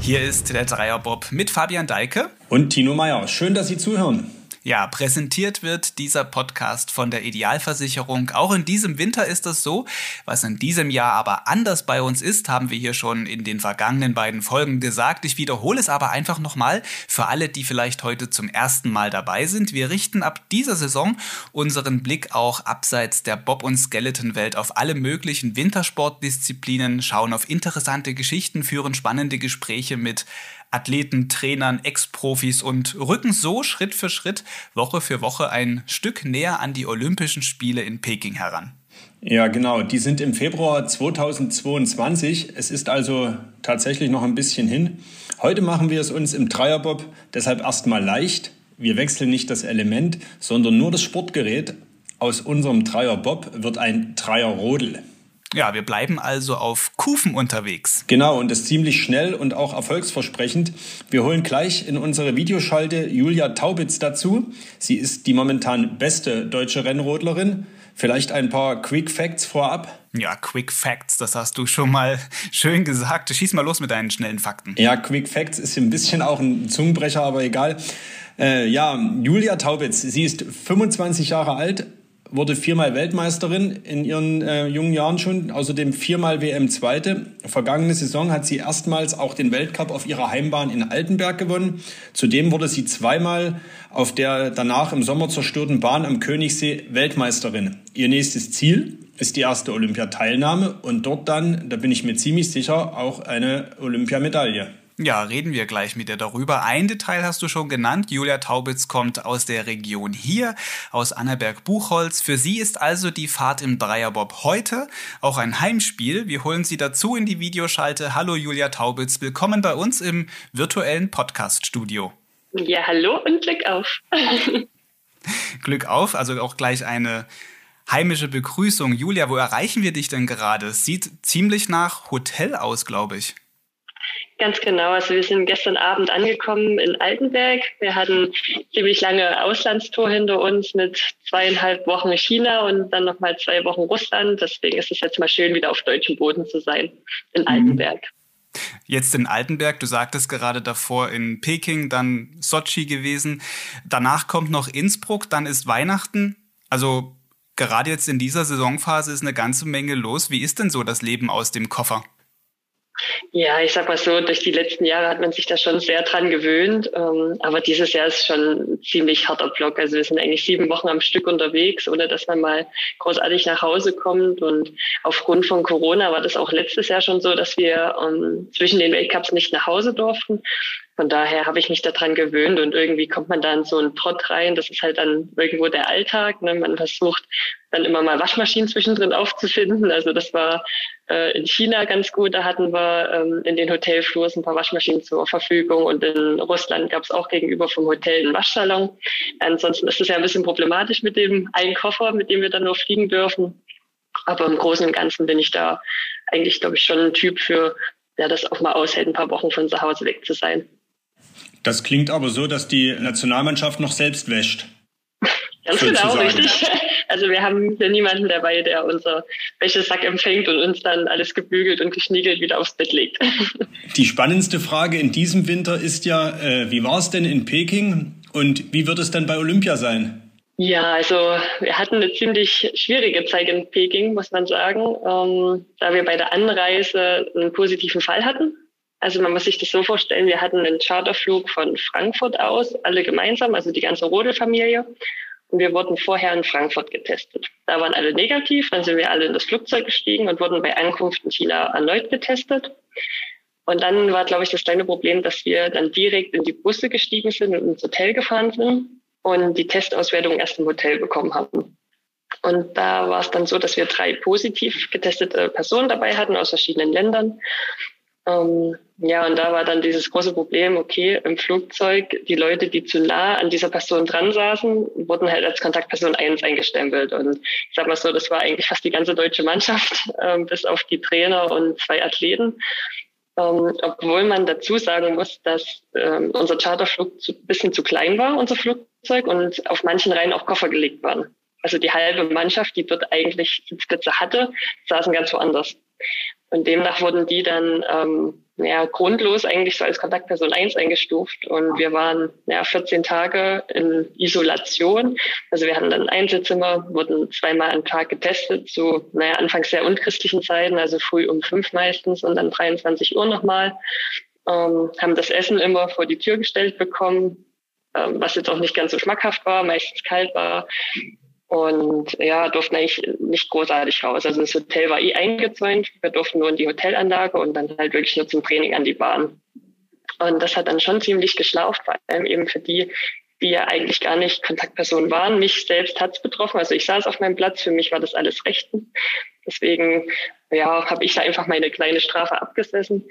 Hier ist der Dreierbob mit Fabian Deike und Tino Meyer. Schön, dass Sie zuhören. Ja, präsentiert wird dieser Podcast von der Idealversicherung. Auch in diesem Winter ist das so. Was in diesem Jahr aber anders bei uns ist, haben wir hier schon in den vergangenen beiden Folgen gesagt. Ich wiederhole es aber einfach nochmal für alle, die vielleicht heute zum ersten Mal dabei sind. Wir richten ab dieser Saison unseren Blick auch abseits der Bob- und Skeleton-Welt auf alle möglichen Wintersportdisziplinen, schauen auf interessante Geschichten, führen spannende Gespräche mit Athleten, Trainern, Ex-Profis und rücken so Schritt für Schritt Woche für Woche ein Stück näher an die Olympischen Spiele in Peking heran. Ja, genau. Die sind im Februar 2022. Es ist also tatsächlich noch ein bisschen hin. Heute machen wir es uns im Dreierbob deshalb erstmal leicht. Wir wechseln nicht das Element, sondern nur das Sportgerät. Aus unserem Dreierbob wird ein Dreierrodel. Ja, wir bleiben also auf Kufen unterwegs. Genau, und das ziemlich schnell und auch erfolgsversprechend. Wir holen gleich in unsere Videoschalte Julia Taubitz dazu. Sie ist die momentan beste deutsche Rennrodlerin. Vielleicht ein paar Quick Facts vorab. Ja, Quick Facts, das hast du schon mal schön gesagt. Schieß mal los mit deinen schnellen Fakten. Ja, Quick Facts ist ein bisschen auch ein Zungenbrecher, aber egal. Äh, ja, Julia Taubitz, sie ist 25 Jahre alt, wurde viermal Weltmeisterin in ihren äh, jungen Jahren schon, außerdem viermal WM-Zweite. Vergangene Saison hat sie erstmals auch den Weltcup auf ihrer Heimbahn in Altenberg gewonnen. Zudem wurde sie zweimal auf der danach im Sommer zerstörten Bahn am Königssee Weltmeisterin. Ihr nächstes Ziel ist die erste Olympiateilnahme und dort dann, da bin ich mir ziemlich sicher, auch eine Olympiamedaille. Ja, reden wir gleich mit dir darüber. Ein Detail hast du schon genannt. Julia Taubitz kommt aus der Region hier, aus Annaberg-Buchholz. Für sie ist also die Fahrt im Dreierbob heute auch ein Heimspiel. Wir holen sie dazu in die Videoschalte. Hallo Julia Taubitz, willkommen bei uns im virtuellen Podcast-Studio. Ja, hallo und Glück auf. Glück auf, also auch gleich eine heimische Begrüßung. Julia, wo erreichen wir dich denn gerade? Sieht ziemlich nach Hotel aus, glaube ich. Ganz genau. Also wir sind gestern Abend angekommen in Altenberg. Wir hatten ziemlich lange Auslandstour hinter uns mit zweieinhalb Wochen China und dann nochmal zwei Wochen Russland. Deswegen ist es jetzt mal schön, wieder auf deutschem Boden zu sein in mhm. Altenberg. Jetzt in Altenberg, du sagtest gerade davor in Peking, dann Sochi gewesen. Danach kommt noch Innsbruck, dann ist Weihnachten. Also gerade jetzt in dieser Saisonphase ist eine ganze Menge los. Wie ist denn so das Leben aus dem Koffer? Ja, ich sag mal so, durch die letzten Jahre hat man sich da schon sehr dran gewöhnt. Ähm, aber dieses Jahr ist schon ein ziemlich harter Block. Also wir sind eigentlich sieben Wochen am Stück unterwegs, ohne dass man mal großartig nach Hause kommt. Und aufgrund von Corona war das auch letztes Jahr schon so, dass wir ähm, zwischen den Weltcups nicht nach Hause durften. Von daher habe ich mich daran gewöhnt und irgendwie kommt man da in so einen Trott rein. Das ist halt dann irgendwo der Alltag. Ne? Man versucht dann immer mal Waschmaschinen zwischendrin aufzufinden. Also das war äh, in China ganz gut. Da hatten wir ähm, in den Hotelflurs ein paar Waschmaschinen zur Verfügung und in Russland gab es auch gegenüber vom Hotel einen Waschsalon. Ansonsten ist es ja ein bisschen problematisch mit dem einen Koffer, mit dem wir dann nur fliegen dürfen. Aber im Großen und Ganzen bin ich da eigentlich, glaube ich, schon ein Typ für, der das auch mal aushält, ein paar Wochen von zu Hause weg zu sein. Das klingt aber so, dass die Nationalmannschaft noch selbst wäscht. Ganz genau, richtig. Also wir haben hier niemanden dabei, der unser Wäschesack empfängt und uns dann alles gebügelt und geschniegelt wieder aufs Bett legt. Die spannendste Frage in diesem Winter ist ja, äh, wie war es denn in Peking und wie wird es dann bei Olympia sein? Ja, also wir hatten eine ziemlich schwierige Zeit in Peking, muss man sagen, ähm, da wir bei der Anreise einen positiven Fall hatten. Also man muss sich das so vorstellen, wir hatten einen Charterflug von Frankfurt aus, alle gemeinsam, also die ganze Rodelfamilie. Und wir wurden vorher in Frankfurt getestet. Da waren alle negativ, dann sind wir alle in das Flugzeug gestiegen und wurden bei Ankunft in China erneut getestet. Und dann war, glaube ich, das kleine Problem, dass wir dann direkt in die Busse gestiegen sind und ins Hotel gefahren sind und die Testauswertung erst im Hotel bekommen hatten. Und da war es dann so, dass wir drei positiv getestete Personen dabei hatten aus verschiedenen Ländern. Ähm, ja, und da war dann dieses große Problem, okay, im Flugzeug, die Leute, die zu nah an dieser Person dran saßen, wurden halt als Kontaktperson eins eingestempelt. Und ich sag mal so, das war eigentlich fast die ganze deutsche Mannschaft, ähm, bis auf die Trainer und zwei Athleten. Ähm, obwohl man dazu sagen muss, dass ähm, unser Charterflug zu, bisschen zu klein war, unser Flugzeug, und auf manchen Reihen auch Koffer gelegt waren. Also die halbe Mannschaft, die dort eigentlich Sitzplätze hatte, saßen ganz woanders. Und demnach wurden die dann ähm, ja, grundlos eigentlich so als Kontaktperson 1 eingestuft. Und wir waren ja, 14 Tage in Isolation. Also wir hatten dann ein Einzelzimmer, wurden zweimal am Tag getestet, zu naja, anfangs sehr unchristlichen Zeiten, also früh um fünf meistens und dann 23 Uhr nochmal. Ähm, haben das Essen immer vor die Tür gestellt bekommen, ähm, was jetzt auch nicht ganz so schmackhaft war, meistens kalt war. Und ja, durften eigentlich nicht großartig raus. Also das Hotel war eh eingezäunt. Wir durften nur in die Hotelanlage und dann halt wirklich nur zum Training an die Bahn. Und das hat dann schon ziemlich geschlaucht, vor allem eben für die, die ja eigentlich gar nicht Kontaktpersonen waren. Mich selbst hat's betroffen. Also ich saß auf meinem Platz, für mich war das alles rechten. Deswegen ja, habe ich da einfach meine kleine Strafe abgesessen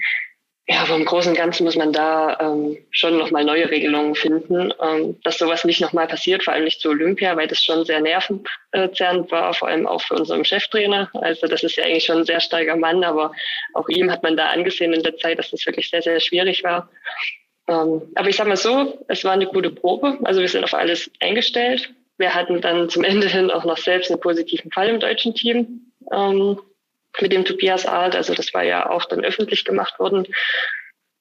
ja, im Großen und Ganzen muss man da ähm, schon nochmal neue Regelungen finden, ähm, dass sowas nicht nochmal passiert, vor allem nicht zu Olympia, weil das schon sehr nervenzerrend war, vor allem auch für unseren Cheftrainer. Also das ist ja eigentlich schon ein sehr starker Mann, aber auch ihm hat man da angesehen in der Zeit, dass das wirklich sehr, sehr schwierig war. Ähm, aber ich sag mal so, es war eine gute Probe. Also wir sind auf alles eingestellt. Wir hatten dann zum Ende hin auch noch selbst einen positiven Fall im deutschen Team. Ähm, mit dem Tobias Alt. Also das war ja auch dann öffentlich gemacht worden,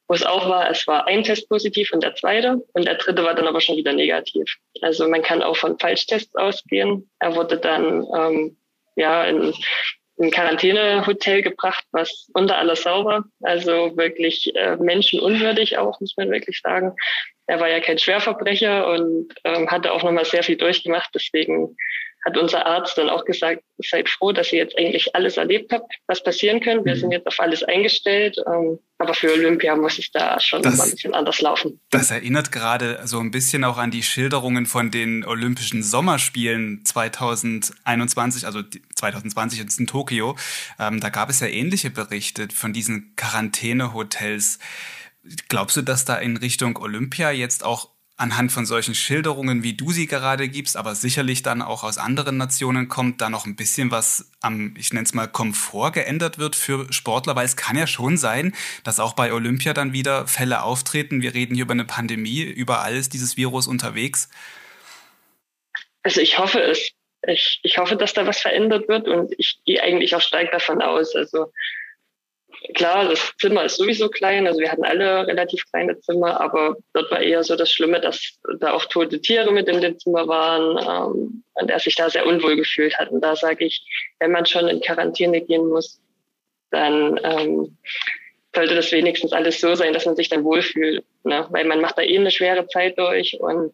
wo es auch war, es war ein Test positiv und der zweite und der dritte war dann aber schon wieder negativ. Also man kann auch von Falschtests ausgehen. Er wurde dann ähm, ja in ein Quarantänehotel gebracht, was unter alles sauber, also wirklich äh, menschenunwürdig auch, muss man wirklich sagen. Er war ja kein Schwerverbrecher und ähm, hatte auch nochmal sehr viel durchgemacht, deswegen hat unser Arzt dann auch gesagt, seid froh, dass ihr jetzt eigentlich alles erlebt habt, was passieren kann. Wir mhm. sind jetzt auf alles eingestellt. Ähm, aber für Olympia muss es da schon das, mal ein bisschen anders laufen. Das erinnert gerade so ein bisschen auch an die Schilderungen von den Olympischen Sommerspielen 2021, also 2020 jetzt in Tokio. Ähm, da gab es ja ähnliche Berichte von diesen Quarantänehotels. Glaubst du, dass da in Richtung Olympia jetzt auch anhand von solchen Schilderungen, wie du sie gerade gibst, aber sicherlich dann auch aus anderen Nationen kommt, da noch ein bisschen was am, ich nenne es mal, Komfort geändert wird für Sportler, weil es kann ja schon sein, dass auch bei Olympia dann wieder Fälle auftreten. Wir reden hier über eine Pandemie, überall ist dieses Virus unterwegs. Also ich hoffe es. Ich, ich hoffe, dass da was verändert wird und ich gehe eigentlich auch stark davon aus. Also klar, das Zimmer ist sowieso klein, also wir hatten alle relativ kleine Zimmer, aber dort war eher so das Schlimme, dass da auch tote Tiere mit in dem Zimmer waren ähm, und er sich da sehr unwohl gefühlt hat. Und da sage ich, wenn man schon in Quarantäne gehen muss, dann ähm, sollte das wenigstens alles so sein, dass man sich dann wohlfühlt. Ne? Weil man macht da eh eine schwere Zeit durch und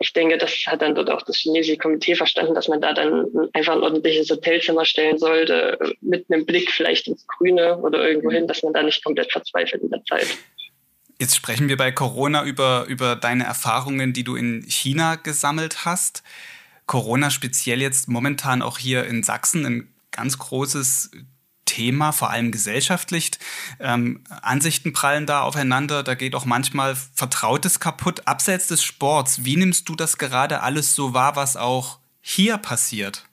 ich denke, das hat dann dort auch das chinesische Komitee verstanden, dass man da dann einfach ein ordentliches Hotelzimmer stellen sollte, mit einem Blick vielleicht ins Grüne oder irgendwo hin, dass man da nicht komplett verzweifelt in der Zeit. Jetzt sprechen wir bei Corona über, über deine Erfahrungen, die du in China gesammelt hast. Corona speziell jetzt momentan auch hier in Sachsen ein ganz großes Thema, vor allem gesellschaftlich. Ähm, Ansichten prallen da aufeinander, da geht auch manchmal Vertrautes kaputt. Abseits des Sports, wie nimmst du das gerade alles so wahr, was auch hier passiert?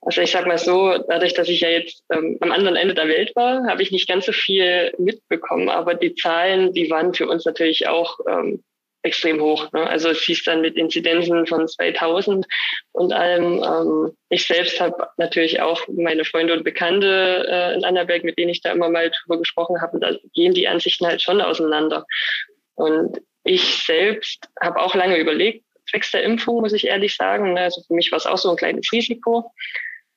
Also ich sag mal so, dadurch, dass ich ja jetzt ähm, am anderen Ende der Welt war, habe ich nicht ganz so viel mitbekommen. Aber die Zahlen, die waren für uns natürlich auch ähm, extrem hoch. Ne? Also es hieß dann mit Inzidenzen von 2000 und allem. Ähm, ich selbst habe natürlich auch meine Freunde und Bekannte äh, in Annaberg, mit denen ich da immer mal drüber gesprochen habe. da gehen die Ansichten halt schon auseinander. Und ich selbst habe auch lange überlegt, zwecks der Impfung, muss ich ehrlich sagen. Ne? Also für mich war es auch so ein kleines Risiko.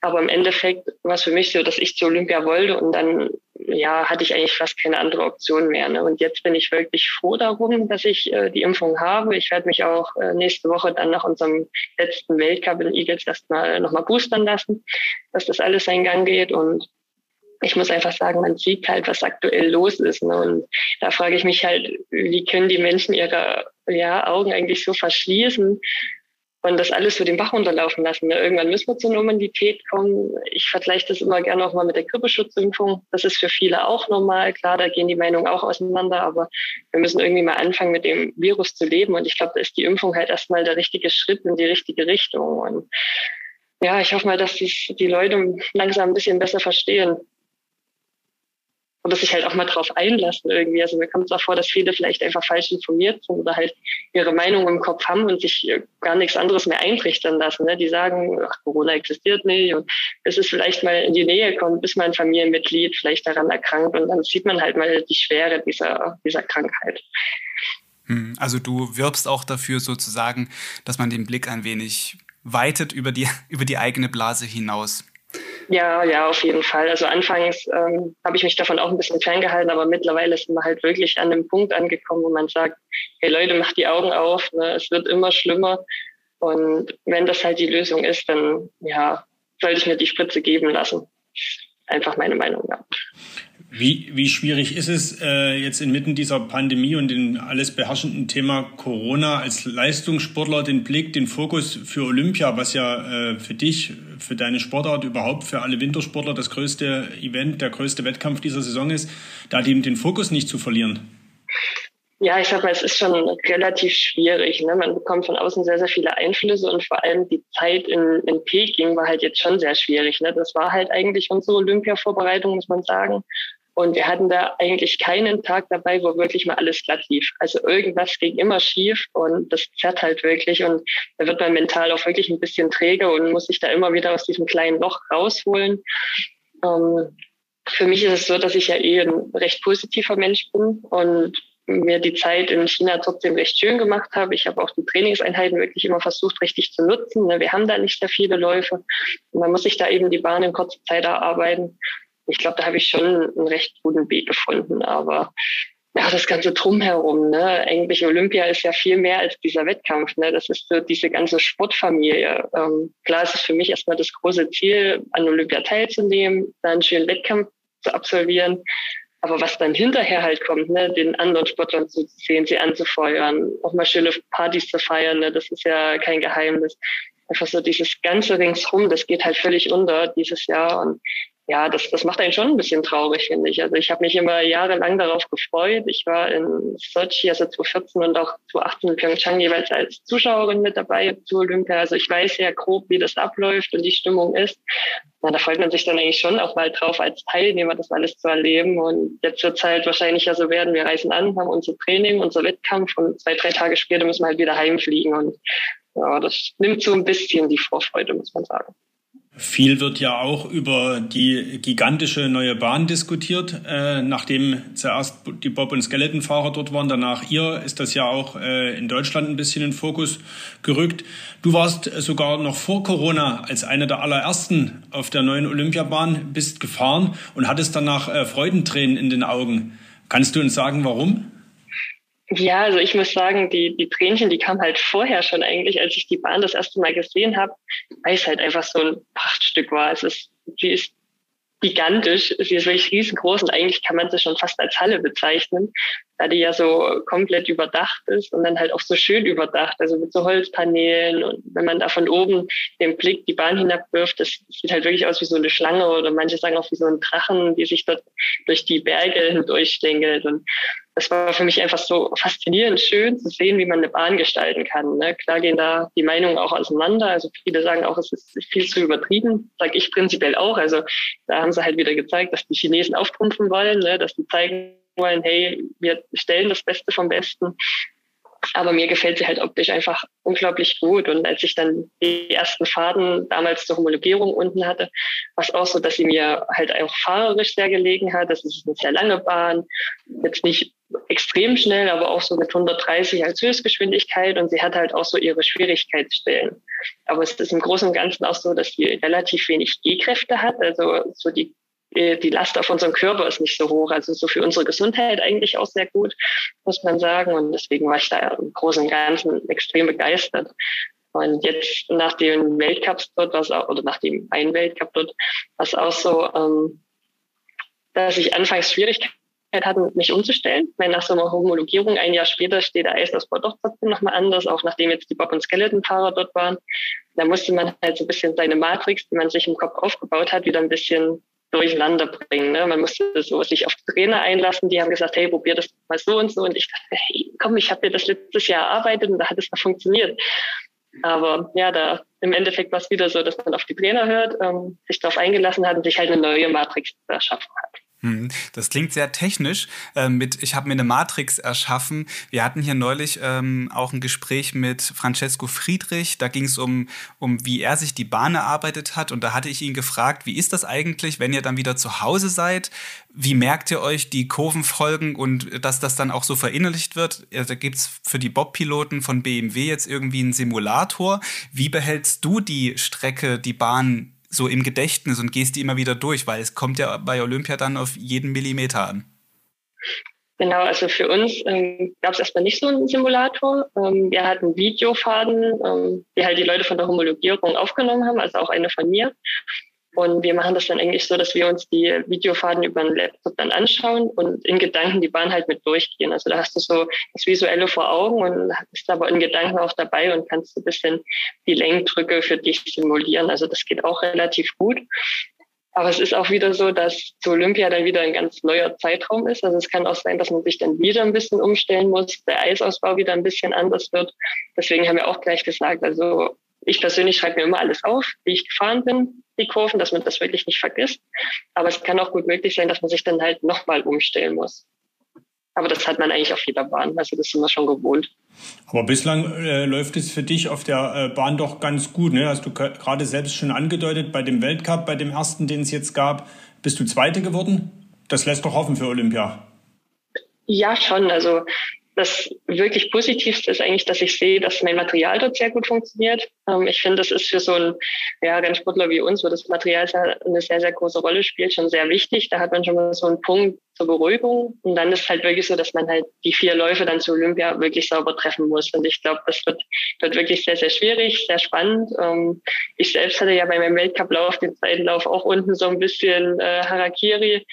Aber im Endeffekt war es für mich so, dass ich zur Olympia wollte und dann ja, hatte ich eigentlich fast keine andere Option mehr. Ne? Und jetzt bin ich wirklich froh darum, dass ich äh, die Impfung habe. Ich werde mich auch äh, nächste Woche dann nach unserem letzten Weltcup in Eagles erstmal nochmal boostern lassen, dass das alles seinen Gang geht. Und ich muss einfach sagen, man sieht halt, was aktuell los ist. Ne? Und da frage ich mich halt, wie können die Menschen ihre ja, Augen eigentlich so verschließen und das alles für den Bach runterlaufen lassen. Ne? Irgendwann müssen wir zur Normalität kommen. Ich vergleiche das immer gerne auch mal mit der Grippeschutzimpfung. Das ist für viele auch normal. Klar, da gehen die Meinungen auch auseinander, aber wir müssen irgendwie mal anfangen, mit dem Virus zu leben. Und ich glaube, da ist die Impfung halt erstmal der richtige Schritt in die richtige Richtung. Und ja, ich hoffe mal, dass das die Leute langsam ein bisschen besser verstehen. Oder sich halt auch mal drauf einlassen irgendwie. Also mir kommt es auch vor, dass viele vielleicht einfach falsch informiert sind oder halt ihre Meinung im Kopf haben und sich gar nichts anderes mehr eintrichtern lassen. Ne? Die sagen, ach, Corona existiert nicht und bis es vielleicht mal in die Nähe kommt, bis mein Familienmitglied vielleicht daran erkrankt und dann sieht man halt mal die Schwere dieser, dieser Krankheit. Hm, also du wirbst auch dafür sozusagen, dass man den Blick ein wenig weitet über die, über die eigene Blase hinaus. Ja, ja, auf jeden Fall. Also anfangs ähm, habe ich mich davon auch ein bisschen ferngehalten, aber mittlerweile sind wir halt wirklich an dem Punkt angekommen, wo man sagt, hey Leute, macht die Augen auf, ne? es wird immer schlimmer. Und wenn das halt die Lösung ist, dann ja, sollte ich mir die Spritze geben lassen. Einfach meine Meinung, ja. Wie, wie schwierig ist es äh, jetzt inmitten dieser Pandemie und dem alles beherrschenden Thema Corona als Leistungssportler den Blick, den Fokus für Olympia, was ja äh, für dich, für deine Sportart überhaupt, für alle Wintersportler das größte Event, der größte Wettkampf dieser Saison ist, da den, den Fokus nicht zu verlieren? Ja, ich sag mal, es ist schon relativ schwierig. Ne? Man bekommt von außen sehr, sehr viele Einflüsse und vor allem die Zeit in, in Peking war halt jetzt schon sehr schwierig. Ne? Das war halt eigentlich unsere Olympia-Vorbereitung, muss man sagen. Und wir hatten da eigentlich keinen Tag dabei, wo wirklich mal alles glatt lief. Also irgendwas ging immer schief und das zerrt halt wirklich. Und da wird man mental auch wirklich ein bisschen träge und muss sich da immer wieder aus diesem kleinen Loch rausholen. Ähm, für mich ist es so, dass ich ja eh ein recht positiver Mensch bin und mir die Zeit in China trotzdem recht schön gemacht habe. Ich habe auch die Trainingseinheiten wirklich immer versucht, richtig zu nutzen. Wir haben da nicht sehr viele Läufe. man muss sich da eben die Bahn in kurzer Zeit erarbeiten ich glaube, da habe ich schon einen recht guten Weg gefunden. Aber ja, das ganze Drumherum, ne? Eigentlich Olympia ist ja viel mehr als dieser Wettkampf, ne? Das ist so diese ganze Sportfamilie. Ähm, klar ist es für mich erstmal das große Ziel, an Olympia teilzunehmen, da einen schönen Wettkampf zu absolvieren. Aber was dann hinterher halt kommt, ne, den anderen Sportlern zu sehen, sie anzufeuern, auch mal schöne Partys zu feiern, ne, das ist ja kein Geheimnis. Einfach so dieses ganze ringsrum, das geht halt völlig unter dieses Jahr. Und ja, das, das macht einen schon ein bisschen traurig, finde ich. Also ich habe mich immer jahrelang darauf gefreut. Ich war in Sochi, also 2014 und auch 2018 in Pyeongchang jeweils als Zuschauerin mit dabei zu Olympia. Also ich weiß ja grob, wie das abläuft und die Stimmung ist. Na, da freut man sich dann eigentlich schon auch mal drauf, als Teilnehmer das alles zu erleben. Und jetzt wird es halt wahrscheinlich ja so werden, wir reisen an, haben unser Training, unser Wettkampf und zwei, drei Tage später müssen wir halt wieder heimfliegen. Und ja, das nimmt so ein bisschen die Vorfreude, muss man sagen. Viel wird ja auch über die gigantische neue Bahn diskutiert. Äh, nachdem zuerst die Bob- und Skeletonfahrer dort waren, danach ihr, ist das ja auch äh, in Deutschland ein bisschen in Fokus gerückt. Du warst sogar noch vor Corona als einer der allerersten auf der neuen Olympiabahn, bist gefahren und hattest danach äh, Freudentränen in den Augen. Kannst du uns sagen, warum? Ja, also ich muss sagen, die, die Tränchen, die kamen halt vorher schon eigentlich, als ich die Bahn das erste Mal gesehen habe, weil es halt einfach so ein Prachtstück war. Es ist, die ist gigantisch, sie ist wirklich riesengroß und eigentlich kann man sie schon fast als Halle bezeichnen, da die ja so komplett überdacht ist und dann halt auch so schön überdacht, also mit so Holzpaneelen und wenn man da von oben den Blick die Bahn hinabwirft, das sieht halt wirklich aus wie so eine Schlange oder manche sagen auch wie so ein Drachen, die sich dort durch die Berge hindurchschlängelt und das war für mich einfach so faszinierend schön zu sehen, wie man eine Bahn gestalten kann. Ne? Klar gehen da die Meinungen auch auseinander. Also viele sagen auch, es ist viel zu übertrieben. Sag ich prinzipiell auch. Also da haben sie halt wieder gezeigt, dass die Chinesen auftrumpfen wollen, ne? dass sie zeigen wollen, hey, wir stellen das Beste vom Besten. Aber mir gefällt sie halt optisch einfach unglaublich gut. Und als ich dann die ersten Faden damals zur Homologierung unten hatte, war es auch so, dass sie mir halt auch fahrerisch sehr gelegen hat. Das ist eine sehr lange Bahn, jetzt nicht extrem schnell, aber auch so mit 130 als Höchstgeschwindigkeit. Und sie hat halt auch so ihre Schwierigkeitsstellen. Aber es ist im Großen und Ganzen auch so, dass sie relativ wenig G-Kräfte hat. Also so die die Last auf unserem Körper ist nicht so hoch. Also so für unsere Gesundheit eigentlich auch sehr gut, muss man sagen. Und deswegen war ich da im Großen und Ganzen extrem begeistert. Und jetzt nach dem Weltcups dort, was auch, oder nach dem einen Weltcup dort, was auch so, ähm, dass ich anfangs Schwierigkeiten hatte, mich umzustellen. Weil nach so einer Homologierung ein Jahr später steht der Eislaufbau doch trotzdem nochmal anders, auch nachdem jetzt die Bob- und Skeleton-Fahrer dort waren. Da musste man halt so ein bisschen seine Matrix, die man sich im Kopf aufgebaut hat, wieder ein bisschen durcheinander bringen. Ne? Man musste so sich auf Trainer einlassen, die haben gesagt, hey, probier das mal so und so. Und ich dachte, hey, komm, ich habe mir das letztes Jahr erarbeitet und da hat es noch funktioniert. Aber ja, da im Endeffekt war es wieder so, dass man auf die Trainer hört, ähm, sich darauf eingelassen hat und sich halt eine neue Matrix erschaffen hat. Hm, das klingt sehr technisch. Äh, mit, ich habe mir eine Matrix erschaffen. Wir hatten hier neulich ähm, auch ein Gespräch mit Francesco Friedrich. Da ging es um, um, wie er sich die Bahn erarbeitet hat. Und da hatte ich ihn gefragt, wie ist das eigentlich, wenn ihr dann wieder zu Hause seid? Wie merkt ihr euch die Kurvenfolgen und dass das dann auch so verinnerlicht wird? Da gibt es für die Bob-Piloten von BMW jetzt irgendwie einen Simulator. Wie behältst du die Strecke, die Bahn so im Gedächtnis und gehst die immer wieder durch, weil es kommt ja bei Olympia dann auf jeden Millimeter an. Genau, also für uns ähm, gab es erstmal nicht so einen Simulator. Ähm, wir hatten Videofaden, ähm, die halt die Leute von der Homologierung aufgenommen haben, also auch eine von mir. Und wir machen das dann eigentlich so, dass wir uns die Videofaden über den Laptop dann anschauen und in Gedanken die Bahn halt mit durchgehen. Also da hast du so das Visuelle vor Augen und bist aber in Gedanken auch dabei und kannst ein bisschen die Lenkdrücke für dich simulieren. Also das geht auch relativ gut. Aber es ist auch wieder so, dass zu Olympia dann wieder ein ganz neuer Zeitraum ist. Also es kann auch sein, dass man sich dann wieder ein bisschen umstellen muss, der Eisausbau wieder ein bisschen anders wird. Deswegen haben wir auch gleich gesagt, also ich persönlich schreibe mir immer alles auf, wie ich gefahren bin, die Kurven, dass man das wirklich nicht vergisst. Aber es kann auch gut möglich sein, dass man sich dann halt nochmal umstellen muss. Aber das hat man eigentlich auf jeder Bahn. Also das sind wir schon gewohnt. Aber bislang äh, läuft es für dich auf der äh, Bahn doch ganz gut. Ne? Hast du gerade selbst schon angedeutet, bei dem Weltcup, bei dem ersten, den es jetzt gab, bist du Zweite geworden. Das lässt doch hoffen für Olympia. Ja, schon. Also das wirklich Positivste ist eigentlich, dass ich sehe, dass mein Material dort sehr gut funktioniert. Ähm, ich finde, das ist für so einen ja, Rennsportler wie uns, wo das Material eine sehr, sehr große Rolle spielt, schon sehr wichtig. Da hat man schon mal so einen Punkt zur Beruhigung. Und dann ist halt wirklich so, dass man halt die vier Läufe dann zu Olympia wirklich sauber treffen muss. Und ich glaube, das wird, wird wirklich sehr, sehr schwierig, sehr spannend. Ähm, ich selbst hatte ja bei meinem Weltcup-Lauf, den zweiten Lauf, auch unten so ein bisschen äh, Harakiri.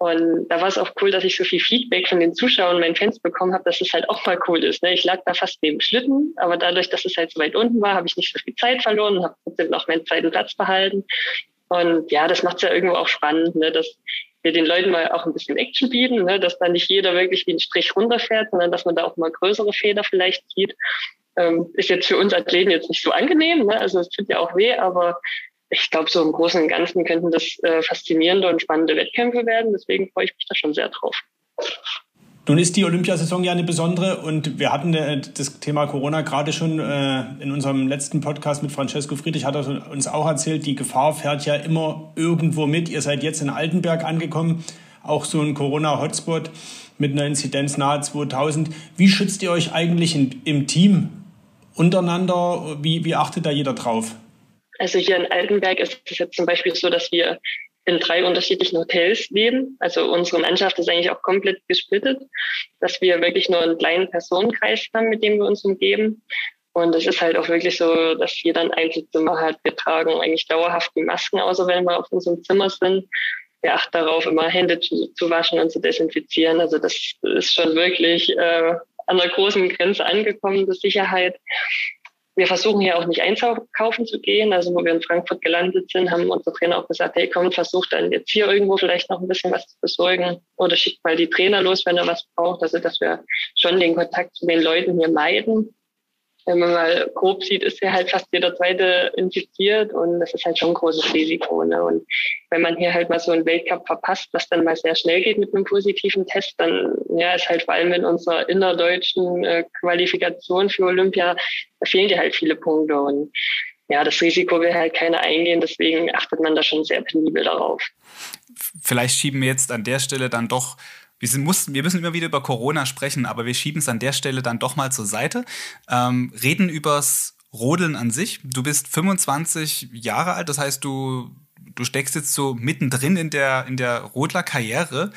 Und da war es auch cool, dass ich so viel Feedback von den Zuschauern und meinen Fans bekommen habe, dass es halt auch mal cool ist. Ne? Ich lag da fast neben Schlitten, aber dadurch, dass es halt so weit unten war, habe ich nicht so viel Zeit verloren und habe trotzdem noch meinen zweiten Platz behalten. Und ja, das macht es ja irgendwo auch spannend, ne? dass wir den Leuten mal auch ein bisschen Action bieten, ne? dass da nicht jeder wirklich wie ein Strich runterfährt, sondern dass man da auch mal größere Fehler vielleicht sieht. Ähm, ist jetzt für uns Athleten jetzt nicht so angenehm, ne? also es tut ja auch weh, aber ich glaube, so im Großen und Ganzen könnten das äh, faszinierende und spannende Wettkämpfe werden. Deswegen freue ich mich da schon sehr drauf. Nun ist die Olympiasaison ja eine besondere und wir hatten äh, das Thema Corona gerade schon äh, in unserem letzten Podcast mit Francesco Friedrich, hat er uns auch erzählt, die Gefahr fährt ja immer irgendwo mit. Ihr seid jetzt in Altenberg angekommen, auch so ein Corona-Hotspot mit einer Inzidenz nahe 2000. Wie schützt ihr euch eigentlich im Team untereinander? Wie, wie achtet da jeder drauf? Also hier in Altenberg ist es jetzt zum Beispiel so, dass wir in drei unterschiedlichen Hotels leben. Also unsere Mannschaft ist eigentlich auch komplett gesplittet, dass wir wirklich nur einen kleinen Personenkreis haben, mit dem wir uns umgeben. Und es ist halt auch wirklich so, dass jeder ein Einzelzimmer hat. Wir tragen eigentlich dauerhaft die Masken, außer wenn wir auf unserem Zimmer sind. Wir achten darauf, immer Hände zu, zu waschen und zu desinfizieren. Also das ist schon wirklich äh, an der großen Grenze angekommen, die Sicherheit. Wir versuchen hier auch nicht einkaufen zu gehen. Also wo wir in Frankfurt gelandet sind, haben unsere Trainer auch gesagt, hey komm, versucht dann jetzt hier irgendwo vielleicht noch ein bisschen was zu besorgen oder schickt mal die Trainer los, wenn er was braucht. Also dass wir schon den Kontakt zu den Leuten hier meiden wenn man mal grob sieht, ist ja halt fast jeder zweite infiziert und das ist halt schon ein großes Risiko. Ne? Und wenn man hier halt mal so einen Weltcup verpasst, was dann mal sehr schnell geht mit einem positiven Test, dann ja, ist halt vor allem in unserer innerdeutschen äh, Qualifikation für Olympia, da fehlen dir halt viele Punkte und ja, das Risiko will halt keiner eingehen, deswegen achtet man da schon sehr penibel darauf. Vielleicht schieben wir jetzt an der Stelle dann doch wir, sind, mussten, wir müssen immer wieder über Corona sprechen, aber wir schieben es an der Stelle dann doch mal zur Seite. Ähm, reden übers Rodeln an sich. Du bist 25 Jahre alt, das heißt, du, du steckst jetzt so mittendrin in der, in der Rodler-Karriere.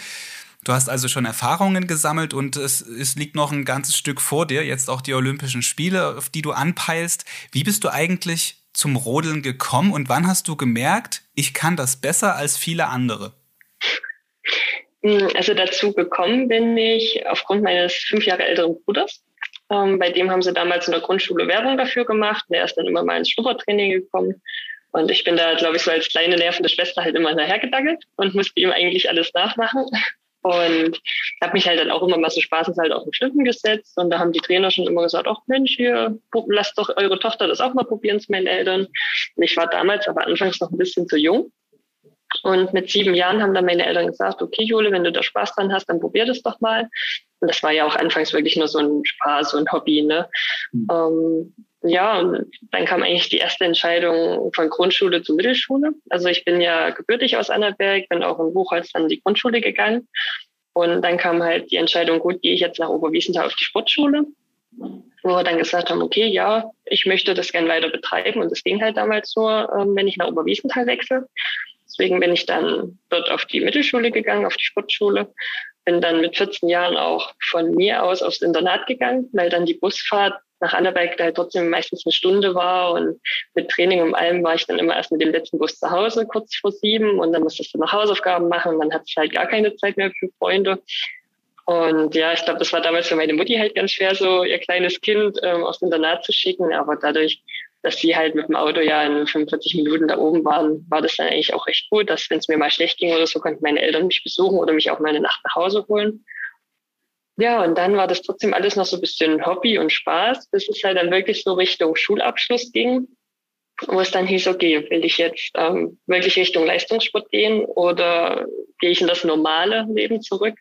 Du hast also schon Erfahrungen gesammelt und es, es liegt noch ein ganzes Stück vor dir, jetzt auch die Olympischen Spiele, auf die du anpeilst. Wie bist du eigentlich zum Rodeln gekommen und wann hast du gemerkt, ich kann das besser als viele andere? Hm, also dazu gekommen bin ich aufgrund meines fünf Jahre älteren Bruders. Ähm, bei dem haben sie damals in der Grundschule Werbung dafür gemacht. Der ist dann immer mal ins Schnuppertraining gekommen. Und ich bin da, glaube ich, so als kleine nervende Schwester halt immer hinterhergedackelt und musste ihm eigentlich alles nachmachen. Und habe mich halt dann auch immer mal so spaßeshalber auf den Schlitten gesetzt. Und da haben die Trainer schon immer gesagt, ach Mensch, hier, lasst doch eure Tochter das auch mal probieren zu meinen Eltern. Und ich war damals aber anfangs noch ein bisschen zu jung Und mit sieben Jahren haben dann meine Eltern gesagt, okay, Jule, wenn du da Spaß dran hast, dann probier das doch mal. Und das war ja auch anfangs wirklich nur so ein Spaß, so ein Hobby. Ne? Mhm. Ähm, ja, und dann kam eigentlich die erste Entscheidung von Grundschule zu Mittelschule. Also ich bin ja gebürtig aus Annaberg, bin auch in Buchholz dann in die Grundschule gegangen. Und dann kam halt die Entscheidung, gut, gehe ich jetzt nach Oberwiesenthal auf die Sportschule, wo wir dann gesagt haben, okay, ja, ich möchte das gern weiter betreiben. Und das ging halt damals nur, ähm, wenn ich nach Oberwiesenthal wechsle. Deswegen bin ich dann dort auf die Mittelschule gegangen, auf die Sportschule. Bin dann mit 14 Jahren auch von mir aus aufs Internat gegangen, weil dann die Busfahrt nach Annaberg halt trotzdem meistens eine Stunde war und mit Training und allem war ich dann immer erst mit dem letzten Bus zu Hause, kurz vor sieben und dann musstest du noch Hausaufgaben machen und dann hatte ich halt gar keine Zeit mehr für Freunde. Und ja, ich glaube, das war damals für meine Mutti halt ganz schwer, so ihr kleines Kind ähm, dem Internat zu schicken, aber dadurch, dass sie halt mit dem Auto ja in 45 Minuten da oben waren, war das dann eigentlich auch recht gut, dass wenn es mir mal schlecht ging oder so, konnten meine Eltern mich besuchen oder mich auch mal eine Nacht nach Hause holen. Ja, und dann war das trotzdem alles noch so ein bisschen Hobby und Spaß, bis es halt dann wirklich so Richtung Schulabschluss ging, wo es dann hieß, okay, will ich jetzt ähm, wirklich Richtung Leistungssport gehen oder gehe ich in das normale Leben zurück?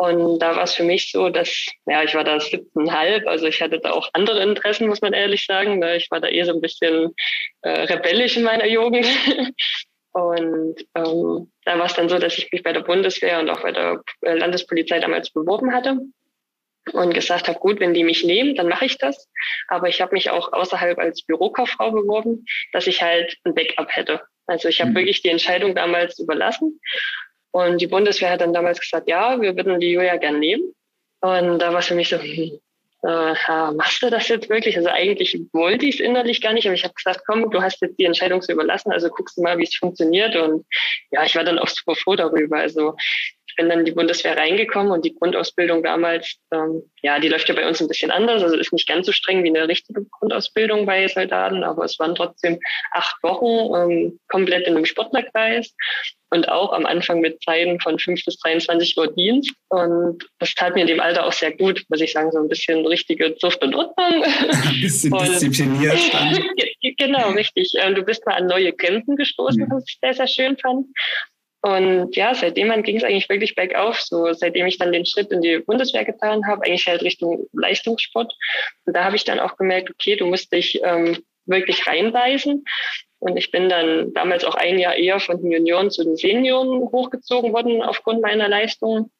Und da war es für mich so, dass, ja, ich war da 17,5, also ich hatte da auch andere Interessen, muss man ehrlich sagen. Ne? Ich war da eher so ein bisschen äh, rebellisch in meiner Jugend und ähm, da war es dann so, dass ich mich bei der Bundeswehr und auch bei der äh, Landespolizei damals beworben hatte und gesagt habe, gut, wenn die mich nehmen, dann mache ich das. Aber ich habe mich auch außerhalb als Bürokauffrau beworben, dass ich halt ein Backup hätte. Also ich habe mhm. wirklich die Entscheidung damals überlassen. Und die Bundeswehr hat dann damals gesagt, ja, wir würden die Julia gern nehmen. Und da war es für mich so, hm, äh, machst du das jetzt wirklich? Also eigentlich wollte ich es innerlich gar nicht, aber ich habe gesagt, komm, du hast jetzt die Entscheidung zu überlassen, also guckst du mal, wie es funktioniert. Und ja, ich war dann auch super froh darüber. Also bin dann in die Bundeswehr reingekommen und die Grundausbildung damals, ähm, ja, die läuft ja bei uns ein bisschen anders. Also ist nicht ganz so streng wie eine richtige Grundausbildung bei Soldaten, aber es waren trotzdem acht Wochen ähm, komplett in einem Sportlerkreis und auch am Anfang mit Zeiten von 5 bis 23 Uhr Dienst. Und das tat mir in dem Alter auch sehr gut, muss ich sagen, so ein bisschen richtige Zucht und Ordnung. Ein bisschen diszipliniert. genau, richtig. Du bist mal an neue Grenzen gestoßen, was ich sehr, sehr schön fand. Und ja, seitdem ging es eigentlich wirklich bergauf. So seitdem ich dann den Schritt in die Bundeswehr getan habe, eigentlich halt Richtung Leistungssport. Und da habe ich dann auch gemerkt, okay, du musst dich ähm, wirklich reinbeißen. Und ich bin dann damals auch ein Jahr eher von den Junioren zu den Senioren hochgezogen worden aufgrund meiner Leistungen.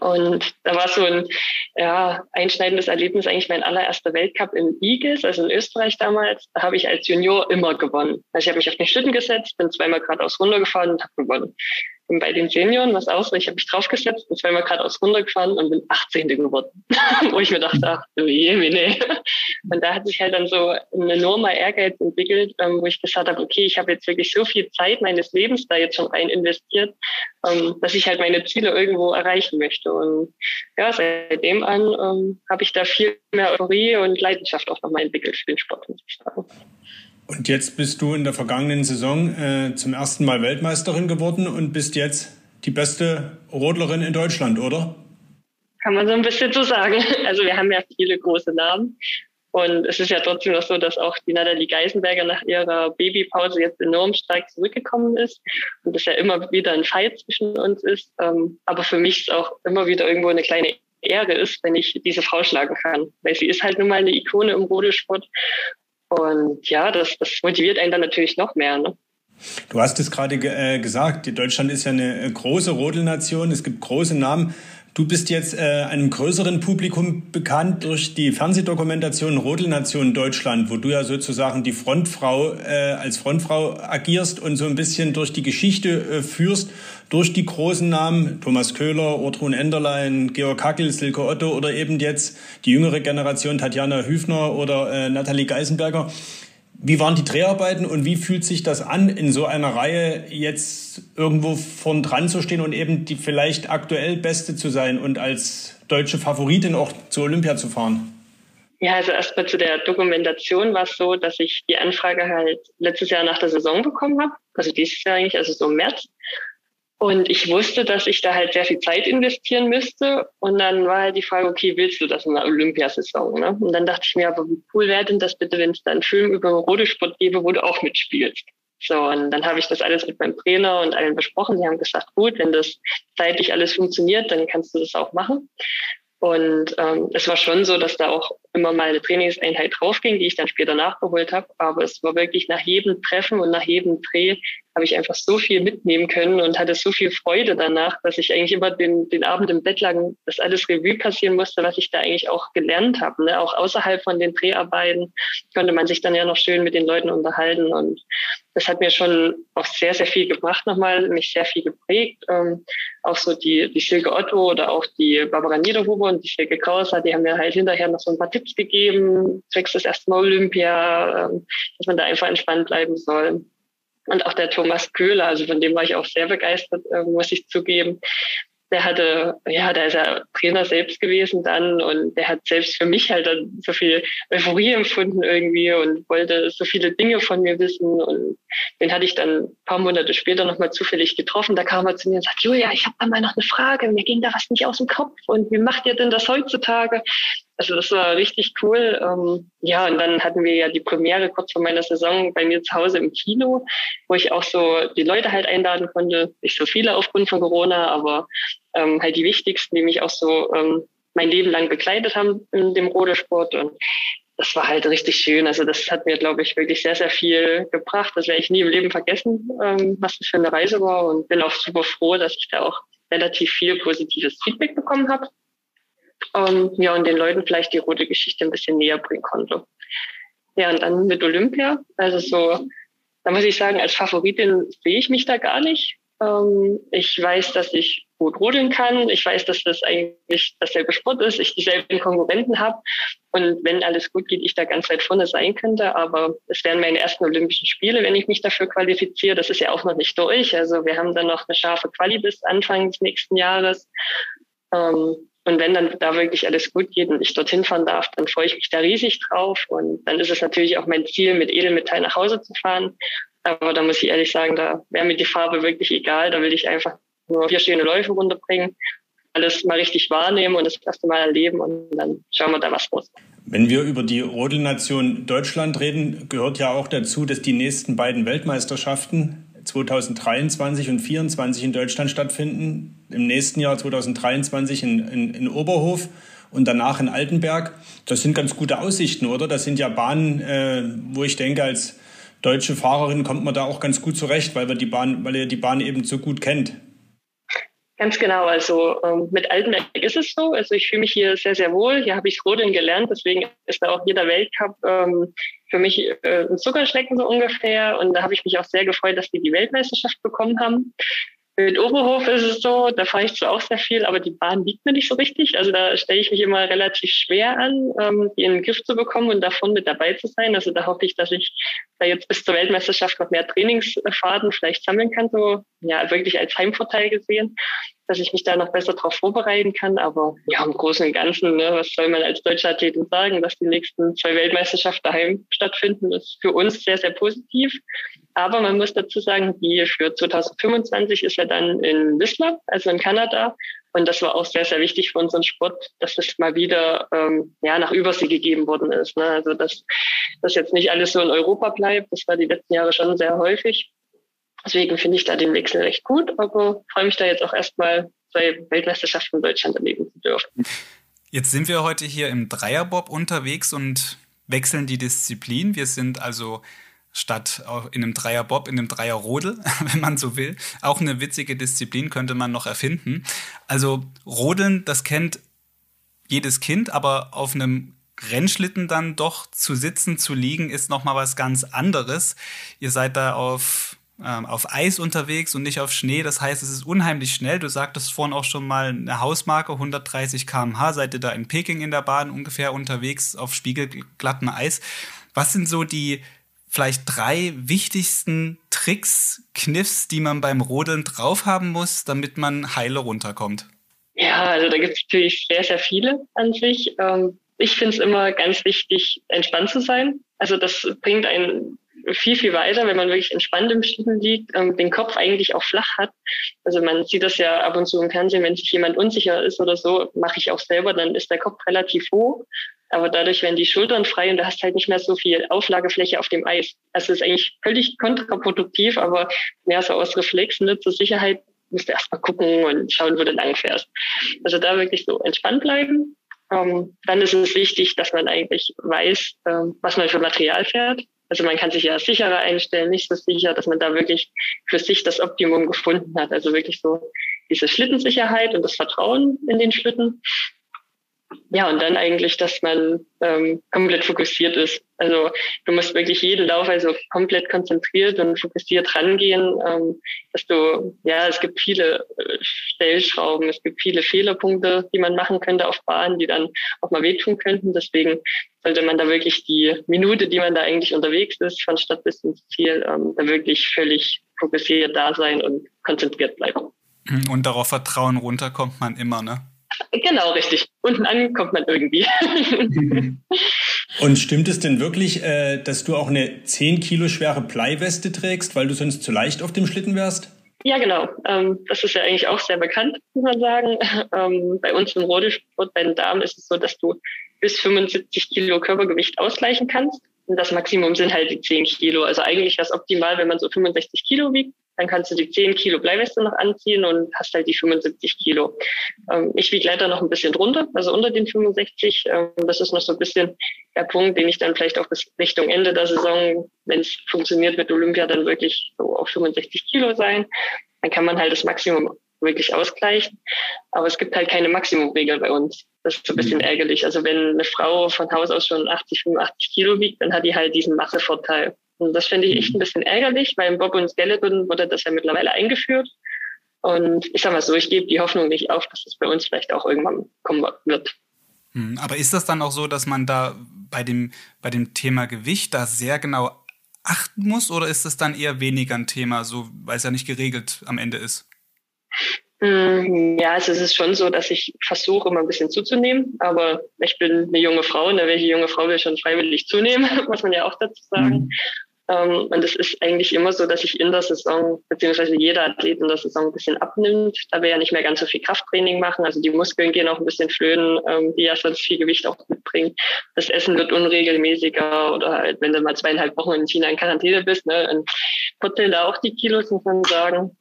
Und da war so ein ja, einschneidendes Erlebnis eigentlich mein allererster Weltcup in Igels, also in Österreich damals. Da habe ich als Junior immer gewonnen. Also ich habe mich auf den Schlitten gesetzt, bin zweimal geradeaus runtergefahren und habe gewonnen. Und bei den Senioren was aus, ich habe mich draufgesetzt und zweimal geradeaus runtergefahren und bin 18. geworden. Wo ich mir dachte, ach du je, nee. Und da hat sich halt dann so ein enormer Ehrgeiz entwickelt, ähm, wo ich gesagt habe, okay, ich habe jetzt wirklich so viel Zeit meines Lebens da jetzt schon rein investiert, ähm, dass ich halt meine Ziele irgendwo erreichen möchte. Und ja, seitdem an ähm, habe ich da viel mehr Euphorie und Leidenschaft auch nochmal entwickelt für den Sport, muss ich sagen. Und jetzt bist du in der vergangenen Saison äh, zum ersten Mal Weltmeisterin geworden und bist jetzt die beste Rodlerin in Deutschland, oder? Kann man so ein bisschen so sagen. Also wir haben ja viele große Namen. Und es ist ja trotzdem noch so, dass auch die Nathalie Geisenberger nach ihrer Babypause jetzt enorm stark zurückgekommen ist und es ja immer wieder ein Fight zwischen uns ist. Ähm, aber für mich ist auch immer wieder irgendwo eine kleine Ehre ist, wenn ich diese Frau schlagen kann. Weil sie ist halt nun mal eine Ikone im Rodelsport und ja, das, das motiviert einen dann natürlich noch mehr. Ne? Du hast es gerade äh, gesagt, Deutschland ist ja eine äh, große Rodelnation, es gibt große Namen. Du bist jetzt äh, einem größeren Publikum bekannt durch die Fernsehdokumentation Rodelnation Deutschland, wo du ja sozusagen die Frontfrau äh, als Frontfrau agierst und so ein bisschen durch die Geschichte äh, führst, durch die großen Namen Thomas Köhler, Ortrun Enderlein, Georg Hackel, Silke Otto oder eben jetzt die jüngere Generation Tatjana Hüfner oder äh, Nathalie Geisenberger. Wie waren die Dreharbeiten und wie fühlt sich das an, in so einer Reihe jetzt irgendwo vorn dran zu stehen und eben die vielleicht aktuell Beste zu sein und als deutsche Favoritin auch zur Olympia zu fahren? Ja, also erstmal zu der Dokumentation war es so, dass ich die Anfrage halt letztes Jahr nach der Saison bekommen habe, also dieses Jahr eigentlich, also so im März. Und ich wusste, dass ich da halt sehr viel Zeit investieren müsste. Und dann war halt die Frage, okay, willst du das in der Olympiasaison? Ne? Und dann dachte ich mir, aber wie cool wäre denn das bitte, wenn es da einen Film über Rodesport gäbe, wo du auch mitspielst? So, und dann habe ich das alles mit meinem Trainer und allen besprochen. Die haben gesagt, gut, wenn das zeitlich alles funktioniert, dann kannst du das auch machen. Und ähm, es war schon so, dass da auch immer mal eine Trainingseinheit draufging, die ich dann später nachgeholt habe. Aber es war wirklich nach jedem Treffen und nach jedem Dreh habe ich einfach so viel mitnehmen können und hatte so viel Freude danach, dass ich eigentlich immer den, den Abend im Bett lag, dass alles Revue passieren musste, was ich da eigentlich auch gelernt habe. Ne? Auch außerhalb von den Dreharbeiten konnte man sich dann ja noch schön mit den Leuten unterhalten. Und das hat mir schon auch sehr, sehr viel gebracht nochmal, mich sehr viel geprägt. Ähm, auch so die, die Silke Otto oder auch die Barbara Niederhuber und die Silke Krauser, die haben mir halt hinterher noch so ein paar Tipps gegeben, zwecks das erste Mal Olympia, ähm, dass man da einfach entspannt bleiben soll. Und auch der Thomas Köhler, also von dem war ich auch sehr begeistert, äh, muss ich zugeben. Der hatte, ja, der ist ja Trainer selbst gewesen dann und der hat selbst für mich halt dann so viel Euphorie empfunden irgendwie und wollte so viele Dinge von mir wissen. Und den hatte ich dann ein paar Monate später nochmal zufällig getroffen. Da kam er zu mir und sagt, Julia, ich habe da mal noch eine Frage, mir ging da was nicht aus dem Kopf und wie macht ihr denn das heutzutage? Also das war richtig cool. Ähm, ja, und dann hatten wir ja die Premiere kurz vor meiner Saison bei mir zu Hause im Kino, wo ich auch so die Leute halt einladen konnte. Nicht so viele aufgrund von Corona, aber ähm, halt die wichtigsten, die mich auch so ähm, mein Leben lang begleitet haben in dem Rodelsport. Und das war halt richtig schön. Also das hat mir, glaube ich, wirklich sehr, sehr viel gebracht. Das werde ich nie im Leben vergessen, ähm, was das für eine Reise war. Und bin auch super froh, dass ich da auch relativ viel positives Feedback bekommen habe ähm, ja, und den Leuten vielleicht die rote Geschichte ein bisschen näher bringen konnte. Ja, und dann mit Olympia, also so, da muss ich sagen, als Favoritin sehe ich mich da gar nicht. Ähm, ich weiß, dass ich gut rodeln kann. Ich weiß, dass das eigentlich dasselbe Sport ist, ich dieselben Konkurrenten habe. Und wenn alles gut geht, ich da ganz weit vorne sein könnte. Aber es wären meine ersten Olympischen Spiele, wenn ich mich dafür qualifiziere. Das ist ja auch noch nicht durch. Also wir haben dann noch eine scharfe Quali bis Anfang des nächsten Jahres. Ähm, und wenn dann da wirklich alles gut geht und ich dorthin fahren darf, dann freue ich mich da riesig drauf. Und dann ist es natürlich auch mein Ziel, mit Edelmetall nach Hause zu fahren. Aber da muss ich ehrlich sagen, da wäre mir die Farbe wirklich egal. Da will ich einfach nur vier schöne Läufe runterbringen, alles mal richtig wahrnehmen und das erste Mal erleben und dann schauen wir da was raus. Wenn wir über die Rodelnation Deutschland reden, gehört ja auch dazu, dass die nächsten beiden Weltmeisterschaften 2023 und 2024 in Deutschland stattfinden. Im nächsten Jahr 2023 in, in, in Oberhof und danach in Altenberg. Das sind ganz gute Aussichten, oder? Das sind ja Bahnen, äh, wo ich denke, als deutsche Fahrerin kommt man da auch ganz gut zurecht, weil, wir die Bahn, weil ihr die Bahn eben so gut kennt. Ganz genau. Also ähm, mit Altenberg ist es so. Also ich fühle mich hier sehr, sehr wohl. Hier habe ich Rodeln gelernt. Deswegen ist da auch jeder Weltcup ähm, für mich äh, ein Zuckerschlecken so ungefähr. Und da habe ich mich auch sehr gefreut, dass wir die Weltmeisterschaft bekommen haben. Mit Oberhof ist es so, da fahre ich zwar auch sehr viel, aber die Bahn liegt mir nicht so richtig. Also da stelle ich mich immer relativ schwer an, ähm, die in den Griff zu bekommen und davon mit dabei zu sein. Also da hoffe ich, dass ich da jetzt bis zur Weltmeisterschaft noch mehr Trainingsfahrten vielleicht sammeln kann, so ja wirklich als Heimvorteil gesehen dass ich mich da noch besser darauf vorbereiten kann. Aber ja, im Großen und Ganzen, ne, was soll man als deutsche Athletin sagen, dass die nächsten zwei Weltmeisterschaften daheim stattfinden, ist für uns sehr, sehr positiv. Aber man muss dazu sagen, die für 2025 ist ja dann in Whistler, also in Kanada. Und das war auch sehr, sehr wichtig für unseren Sport, dass es mal wieder ähm, ja, nach Übersee gegeben worden ist. Ne? Also dass das jetzt nicht alles so in Europa bleibt. Das war die letzten Jahre schon sehr häufig. Deswegen finde ich da den Wechsel recht gut, aber freue mich da jetzt auch erstmal zwei Weltmeisterschaften in Deutschland erleben zu dürfen. Jetzt sind wir heute hier im Dreierbob unterwegs und wechseln die Disziplin. Wir sind also statt in einem Dreierbob in einem Dreierrodel, wenn man so will. Auch eine witzige Disziplin könnte man noch erfinden. Also Rodeln, das kennt jedes Kind, aber auf einem Rennschlitten dann doch zu sitzen, zu liegen, ist noch mal was ganz anderes. Ihr seid da auf ähm, auf Eis unterwegs und nicht auf Schnee. Das heißt, es ist unheimlich schnell. Du sagtest vorhin auch schon mal eine Hausmarke, 130 km/h. Seid ihr da in Peking in der Bahn ungefähr unterwegs auf spiegelglattem Eis? Was sind so die vielleicht drei wichtigsten Tricks, Kniffs, die man beim Rodeln drauf haben muss, damit man heile runterkommt? Ja, also da gibt es natürlich sehr, sehr viele an sich. Ähm, ich finde es immer ganz wichtig, entspannt zu sein. Also das bringt einen viel, viel weiter, wenn man wirklich entspannt im Schlitten liegt, ähm, den Kopf eigentlich auch flach hat. Also man sieht das ja ab und zu im Fernsehen, wenn sich jemand unsicher ist oder so, mache ich auch selber, dann ist der Kopf relativ hoch. aber dadurch werden die Schultern frei und du hast halt nicht mehr so viel Auflagefläche auf dem Eis. Also es ist eigentlich völlig kontraproduktiv, aber mehr so aus Reflex, ne, zur Sicherheit musst du erstmal gucken und schauen, wo du lang fährst. Also da wirklich so entspannt bleiben. Ähm, dann ist es wichtig, dass man eigentlich weiß, ähm, was man für Material fährt. Also man kann sich ja sicherer einstellen, nicht so sicher, dass man da wirklich für sich das Optimum gefunden hat. Also wirklich so diese Schlittensicherheit und das Vertrauen in den Schlitten ja, und dann eigentlich, dass man ähm, komplett fokussiert ist. Also du musst wirklich jeden Lauf also komplett konzentriert und fokussiert rangehen, ähm, dass du, ja, es gibt viele äh, Stellschrauben, es gibt viele Fehlerpunkte, die man machen könnte auf Bahnen, die dann auch mal wehtun könnten. Deswegen sollte man da wirklich die Minute, die man da eigentlich unterwegs ist, von Stadt bis ins Ziel, ähm, da wirklich völlig fokussiert da sein und konzentriert bleiben. Und darauf vertrauen, runter kommt man immer, ne? Genau, richtig. Unten an kommt man irgendwie. Und stimmt es denn wirklich, äh, dass du auch eine 10 Kilo schwere Bleiweste trägst, weil du sonst zu leicht auf dem Schlitten wärst? Ja, genau. Ähm, das ist ja eigentlich auch sehr bekannt, muss man sagen. Ähm, bei uns im Rodelsport, bei den Damen ist es so, dass du bis 75 Kilo Körpergewicht ausgleichen kannst. Und das Maximum sind halt die 10 Kilo. Also eigentlich wäre es optimal, wenn man so 65 Kilo wiegt. Dann kannst du die 10 Kilo Bleiweste noch anziehen und hast halt die 75 Kilo. Ähm, ich wiege leider noch ein bisschen drunter, also unter den 65. Ähm, das ist noch so ein bisschen der Punkt, den ich dann vielleicht auch bis Richtung Ende der Saison, wenn es funktioniert mit Olympia, dann wirklich so auf 65 Kilo sein. Dann kann man halt das Maximum wirklich ausgleichen. Aber es gibt halt keine Maximumregel bei uns. Das ist so ein bisschen ärgerlich. Also wenn eine Frau von Haus aus schon 80, 85 Kilo wiegt, dann hat die halt diesen Massevorteil. Und das finde ich echt ein bisschen ärgerlich, weil im Bob und Skeleton wurde das ja mittlerweile eingeführt. Und ich sag mal so, ich gebe die Hoffnung nicht auf, dass es bei uns vielleicht auch irgendwann kommen wird. Hm, aber ist das dann auch so, dass man da bei dem, bei dem Thema Gewicht da sehr genau achten muss oder ist das dann eher weniger ein Thema, so weil es ja nicht geregelt am Ende ist? Hm, ja, also es ist schon so, dass ich versuche, immer ein bisschen zuzunehmen. Aber ich bin eine junge Frau und welche junge Frau will schon freiwillig zunehmen, muss man ja auch dazu sagen. Mhm. Ähm, und es ist eigentlich immer so, dass ich in der Saison, beziehungsweise jeder Athlet in der Saison ein bisschen abnimmt, da wir ja nicht mehr ganz so viel Krafttraining machen. Also die Muskeln gehen auch ein bisschen flöten, ähm, die ja sonst viel Gewicht auch mitbringen. Das Essen wird unregelmäßiger oder halt, wenn du mal zweieinhalb Wochen in China in Quarantäne bist, ne, dann putzeln da auch die Kilos, muss man sagen.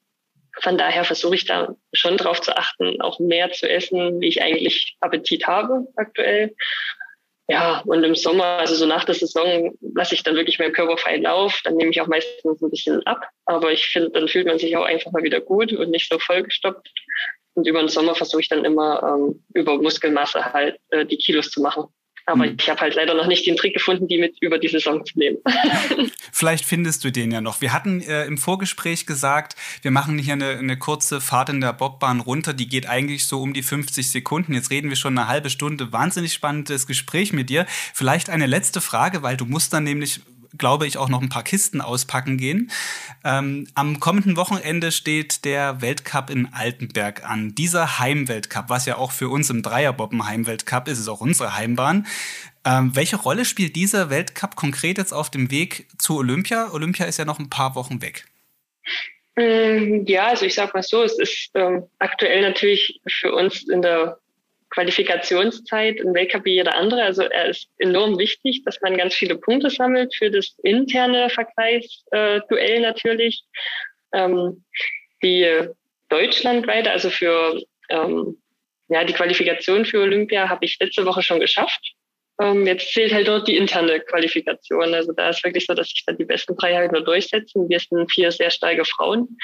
Von daher versuche ich da schon drauf zu achten, auch mehr zu essen, wie ich eigentlich Appetit habe aktuell. Ja, und im Sommer, also so nach der Saison, lasse ich dann wirklich meinen Körper frei Lauf. Dann nehme ich auch meistens ein bisschen ab. Aber ich finde, dann fühlt man sich auch einfach mal wieder gut und nicht so vollgestopft. Und über den Sommer versuche ich dann immer ähm, über Muskelmasse halt äh, die Kilos zu machen. Aber hm. ich habe halt leider noch nicht den Trick gefunden, die mit über die Saison zu nehmen. Vielleicht findest du den ja noch. Wir hatten äh, im Vorgespräch gesagt, wir machen hier eine, eine kurze Fahrt in der Bobbahn runter. Die geht eigentlich so um die 50 Sekunden. Jetzt reden wir schon eine halbe Stunde. Wahnsinnig spannendes Gespräch mit dir. Vielleicht eine letzte Frage, weil du musst dann nämlich glaube ich, auch noch ein paar Kisten auspacken gehen. Ähm, am kommenden Wochenende steht der Weltcup in Altenberg an. Dieser Heimweltcup, was ja auch für uns im Dreierbob Heimweltcup ist, ist auch unsere Heimbahn. Ähm, welche Rolle spielt dieser Weltcup konkret jetzt auf dem Weg zu Olympia? Olympia ist ja noch ein paar Wochen weg. Ähm, ja, also ich sag mal so, es ist ähm, aktuell natürlich für uns in der Qualifikationszeit ein Weltcup wie jeder andere. Also er ist enorm wichtig, dass man ganz viele Punkte sammelt für das interne Vergleichsduell natürlich. Ähm, die deutschlandweite, also für ähm, ja, die Qualifikation für Olympia habe ich letzte Woche schon geschafft. Ähm, jetzt zählt halt dort die interne Qualifikation. Also da ist wirklich so, dass sich da die besten drei halt nur durchsetzen. Wir sind vier sehr starke Frauen.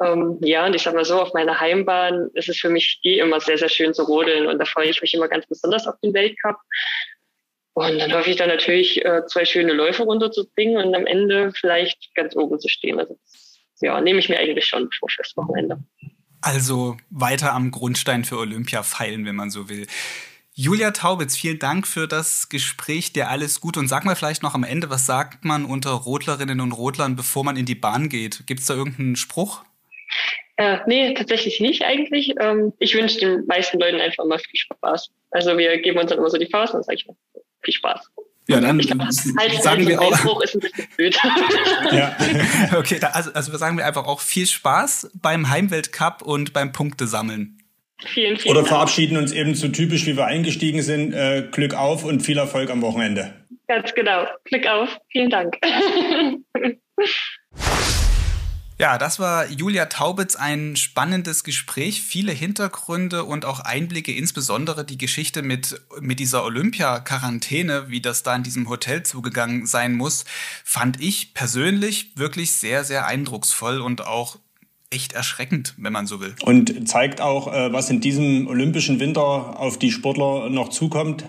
Ähm, ja, und ich sag mal so, auf meiner Heimbahn ist es für mich eh immer sehr, sehr schön zu rodeln und da freue ich mich immer ganz besonders auf den Weltcup. Und dann hoffe ich dann natürlich, äh, zwei schöne Läufe runterzubringen und am Ende vielleicht ganz oben zu stehen. Also ja, nehme ich mir eigentlich schon vor fürs Wochenende. Also weiter am Grundstein für Olympia feilen, wenn man so will. Julia Taubitz, vielen Dank für das Gespräch, dir alles gut. Und sag mal vielleicht noch am Ende, was sagt man unter Rodlerinnen und Rodlern, bevor man in die Bahn geht? Gibt es da irgendeinen Spruch? Äh, nee, tatsächlich nicht eigentlich. Ähm, ich wünsche den meisten Leuten einfach mal viel Spaß. Also wir geben uns dann immer so die Faust und dann sage ich mal, viel Spaß. Ja, dann glaub, halt sagen wir auch. Ist ein bisschen blöd. ja. Okay, da, also, also sagen wir einfach auch viel Spaß beim Heimweltcup und beim Punktesammeln. Vielen, vielen Oder Dank. verabschieden uns eben so typisch, wie wir eingestiegen sind. Äh, Glück auf und viel Erfolg am Wochenende. Ganz genau. Glück auf. Vielen Dank. Ja, das war Julia Taubitz, ein spannendes Gespräch, viele Hintergründe und auch Einblicke, insbesondere die Geschichte mit, mit dieser Olympia-Quarantäne, wie das da in diesem Hotel zugegangen sein muss, fand ich persönlich wirklich sehr, sehr eindrucksvoll und auch echt erschreckend, wenn man so will. Und zeigt auch, äh, was in diesem olympischen Winter auf die Sportler noch zukommt.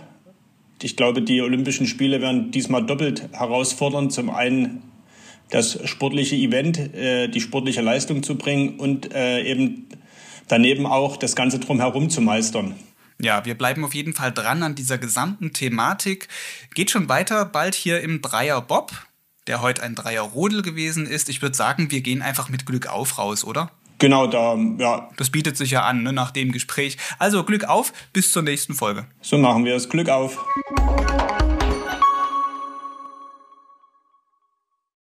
Ich glaube, die Olympischen Spiele werden diesmal doppelt herausfordern. Zum einen das sportliche Event, äh, die sportliche Leistung zu bringen und äh, eben daneben auch das Ganze drumherum zu meistern. Ja, wir bleiben auf jeden Fall dran an dieser gesamten Thematik. Geht schon weiter, bald hier im Dreier Bob, der heute ein Dreier Rodel gewesen ist. Ich würde sagen, wir gehen einfach mit Glück auf raus, oder? Genau, da, ja. Das bietet sich ja an, ne, nach dem Gespräch. Also Glück auf, bis zur nächsten Folge. So machen wir es. Glück auf.